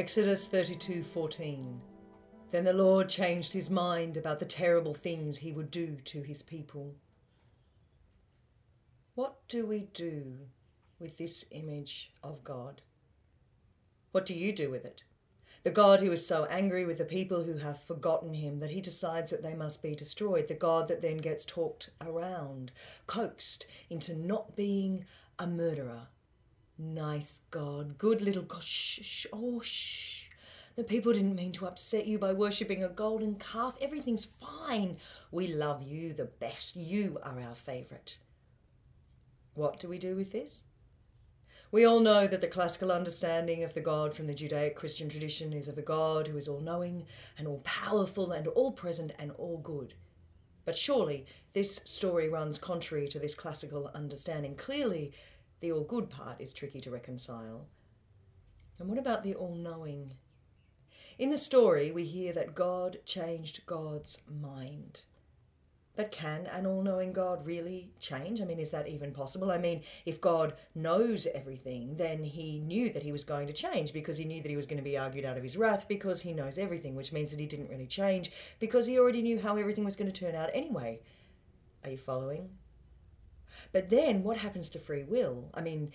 Exodus 32:14 Then the Lord changed his mind about the terrible things he would do to his people. What do we do with this image of God? What do you do with it? The God who is so angry with the people who have forgotten him that he decides that they must be destroyed. The God that then gets talked around, coaxed into not being a murderer. Nice God, good little God. Shh, shh, oh, shh. The people didn't mean to upset you by worshipping a golden calf. Everything's fine. We love you the best. You are our favourite. What do we do with this? We all know that the classical understanding of the God from the Judaic Christian tradition is of a God who is all knowing and all powerful and all present and all good. But surely this story runs contrary to this classical understanding. Clearly, the all good part is tricky to reconcile. And what about the all knowing? In the story, we hear that God changed God's mind. But can an all knowing God really change? I mean, is that even possible? I mean, if God knows everything, then he knew that he was going to change because he knew that he was going to be argued out of his wrath because he knows everything, which means that he didn't really change because he already knew how everything was going to turn out anyway. Are you following? But then what happens to free will? I mean,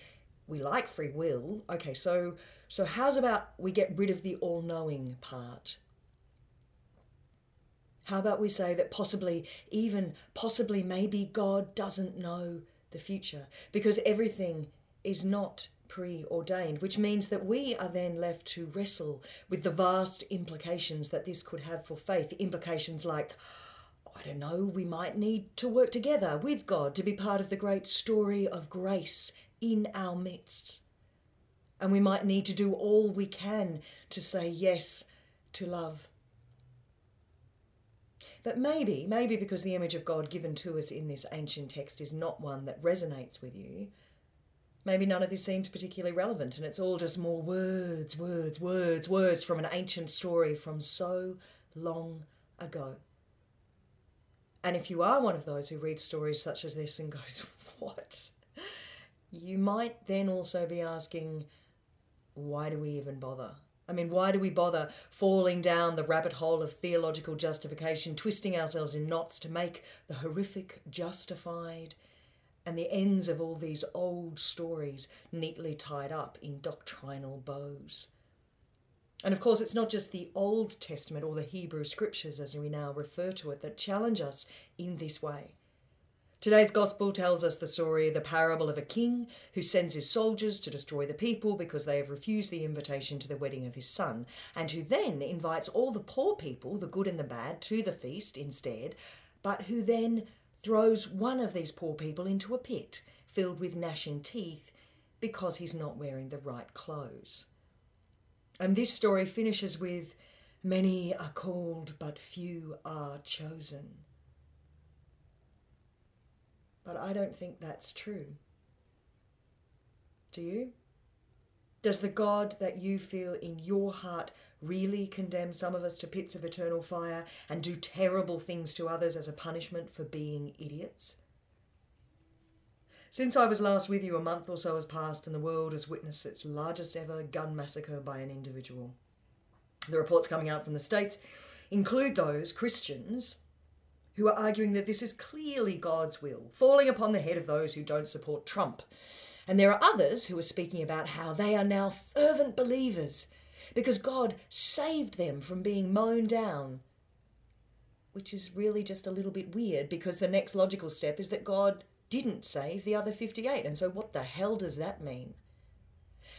we like free will. Okay, so so how's about we get rid of the all-knowing part? How about we say that possibly, even possibly, maybe God doesn't know the future because everything is not preordained, which means that we are then left to wrestle with the vast implications that this could have for faith. Implications like, I don't know, we might need to work together with God to be part of the great story of grace in our midst. And we might need to do all we can to say yes to love but maybe, maybe because the image of God given to us in this ancient text is not one that resonates with you, maybe none of this seems particularly relevant and it's all just more words, words, words, words from an ancient story from so long ago. And if you are one of those who reads stories such as this and goes, What? You might then also be asking, Why do we even bother? I mean, why do we bother falling down the rabbit hole of theological justification, twisting ourselves in knots to make the horrific justified and the ends of all these old stories neatly tied up in doctrinal bows? And of course, it's not just the Old Testament or the Hebrew Scriptures, as we now refer to it, that challenge us in this way. Today's gospel tells us the story, the parable of a king who sends his soldiers to destroy the people because they have refused the invitation to the wedding of his son, and who then invites all the poor people, the good and the bad, to the feast instead, but who then throws one of these poor people into a pit filled with gnashing teeth because he's not wearing the right clothes. And this story finishes with Many are called, but few are chosen. But I don't think that's true. Do you? Does the God that you feel in your heart really condemn some of us to pits of eternal fire and do terrible things to others as a punishment for being idiots? Since I was last with you, a month or so has passed, and the world has witnessed its largest ever gun massacre by an individual. The reports coming out from the States include those Christians who are arguing that this is clearly God's will, falling upon the head of those who don't support Trump. And there are others who are speaking about how they are now fervent believers because God saved them from being mown down. Which is really just a little bit weird because the next logical step is that God didn't save the other 58. And so, what the hell does that mean?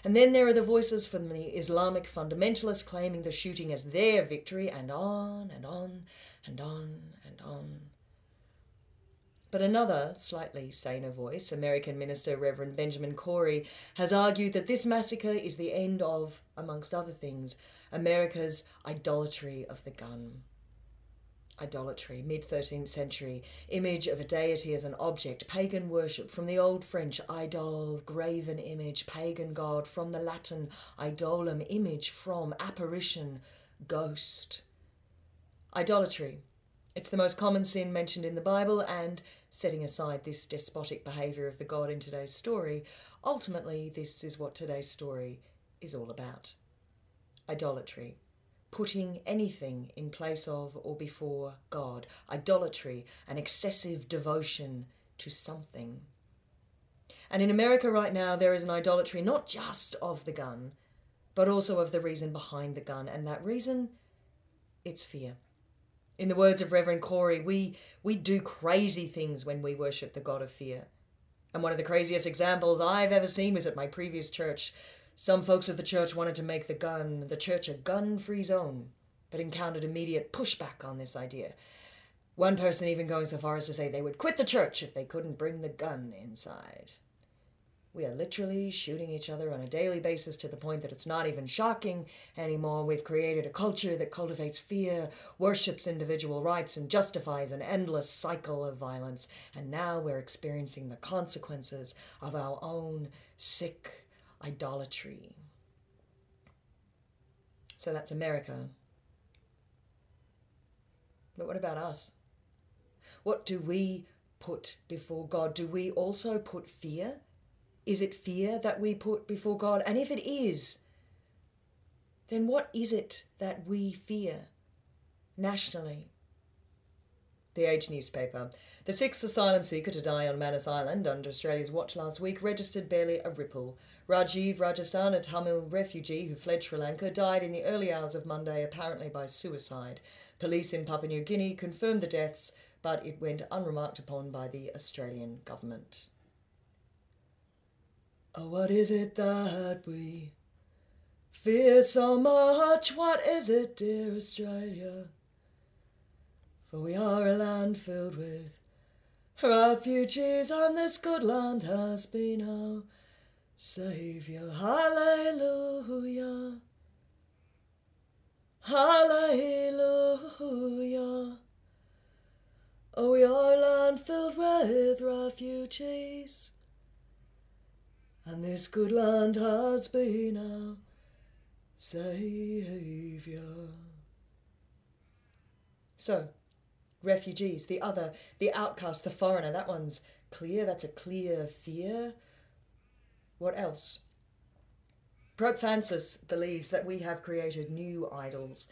And then there are the voices from the Islamic fundamentalists claiming the shooting as their victory, and on and on and on and on. But another, slightly saner voice, American Minister Reverend Benjamin Corey, has argued that this massacre is the end of, amongst other things, America's idolatry of the gun. Idolatry, mid 13th century, image of a deity as an object, pagan worship, from the Old French idol, graven image, pagan god, from the Latin idolum, image, from apparition, ghost. Idolatry. It's the most common sin mentioned in the Bible, and setting aside this despotic behaviour of the God in today's story, ultimately, this is what today's story is all about. idolatry, putting anything in place of or before God, idolatry, an excessive devotion to something. And in America right now, there is an idolatry not just of the gun, but also of the reason behind the gun. And that reason, it's fear. In the words of Reverend Corey, we, we do crazy things when we worship the God of fear. And one of the craziest examples I've ever seen was at my previous church. Some folks of the church wanted to make the gun, the church, a gun free zone, but encountered immediate pushback on this idea. One person even going so far as to say they would quit the church if they couldn't bring the gun inside. We are literally shooting each other on a daily basis to the point that it's not even shocking anymore. We've created a culture that cultivates fear, worships individual rights, and justifies an endless cycle of violence. And now we're experiencing the consequences of our own sick idolatry. So that's America. But what about us? What do we put before God? Do we also put fear? Is it fear that we put before God? And if it is, then what is it that we fear nationally? The Age newspaper. The sixth asylum seeker to die on Manus Island under Australia's watch last week registered barely a ripple. Rajiv Rajendran, a Tamil refugee who fled Sri Lanka, died in the early hours of Monday, apparently by suicide. Police in Papua New Guinea confirmed the deaths, but it went unremarked upon by the Australian government. Oh, what is it that we fear so much? What is it, dear Australia? For we are a land filled with refugees, and this good land has been our Saviour. Hallelujah. Hallelujah. Oh, we are a land filled with refugees and this good land has been our Saviour. So, refugees, the other, the outcast, the foreigner, that one's clear, that's a clear fear. What else? Pope Francis believes that we have created new idols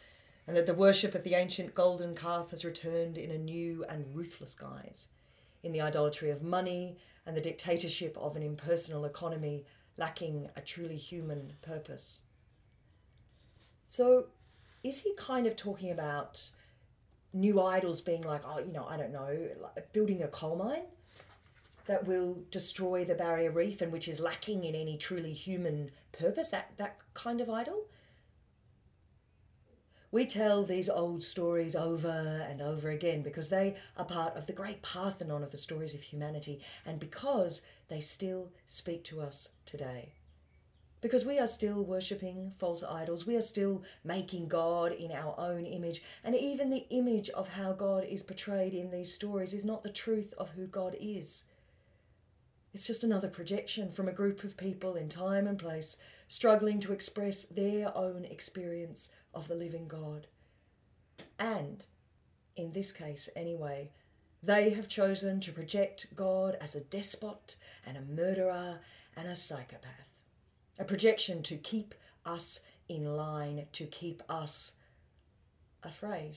and that the worship of the ancient golden calf has returned in a new and ruthless guise, in the idolatry of money and the dictatorship of an impersonal economy lacking a truly human purpose. So, is he kind of talking about new idols being like, oh, you know, I don't know, like building a coal mine that will destroy the barrier reef and which is lacking in any truly human purpose? That that kind of idol? We tell these old stories over and over again because they are part of the great Parthenon of the stories of humanity and because they still speak to us today. Because we are still worshipping false idols, we are still making God in our own image, and even the image of how God is portrayed in these stories is not the truth of who God is. It's just another projection from a group of people in time and place struggling to express their own experience of the living God. And, in this case anyway, they have chosen to project God as a despot and a murderer and a psychopath. A projection to keep us in line, to keep us afraid.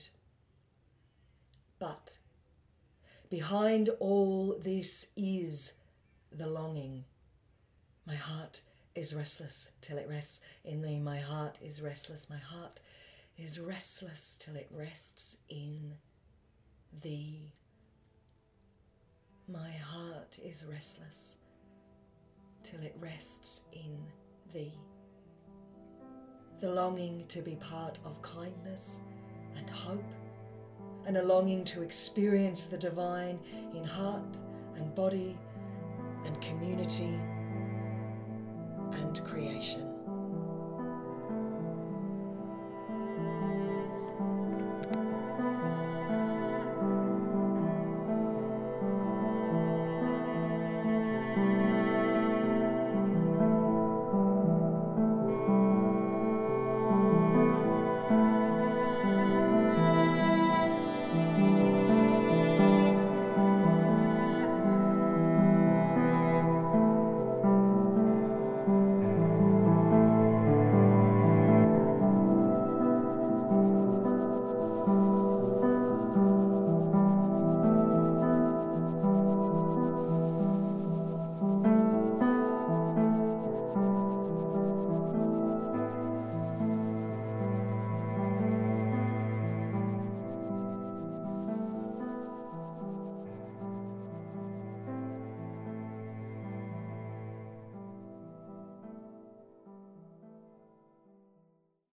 But behind all this is the longing. My heart is restless till it rests in thee. My heart is restless. My heart is restless till it rests in thee. My heart is restless till it rests in thee. The longing to be part of kindness and hope, and a longing to experience the divine in heart and body and community and creation.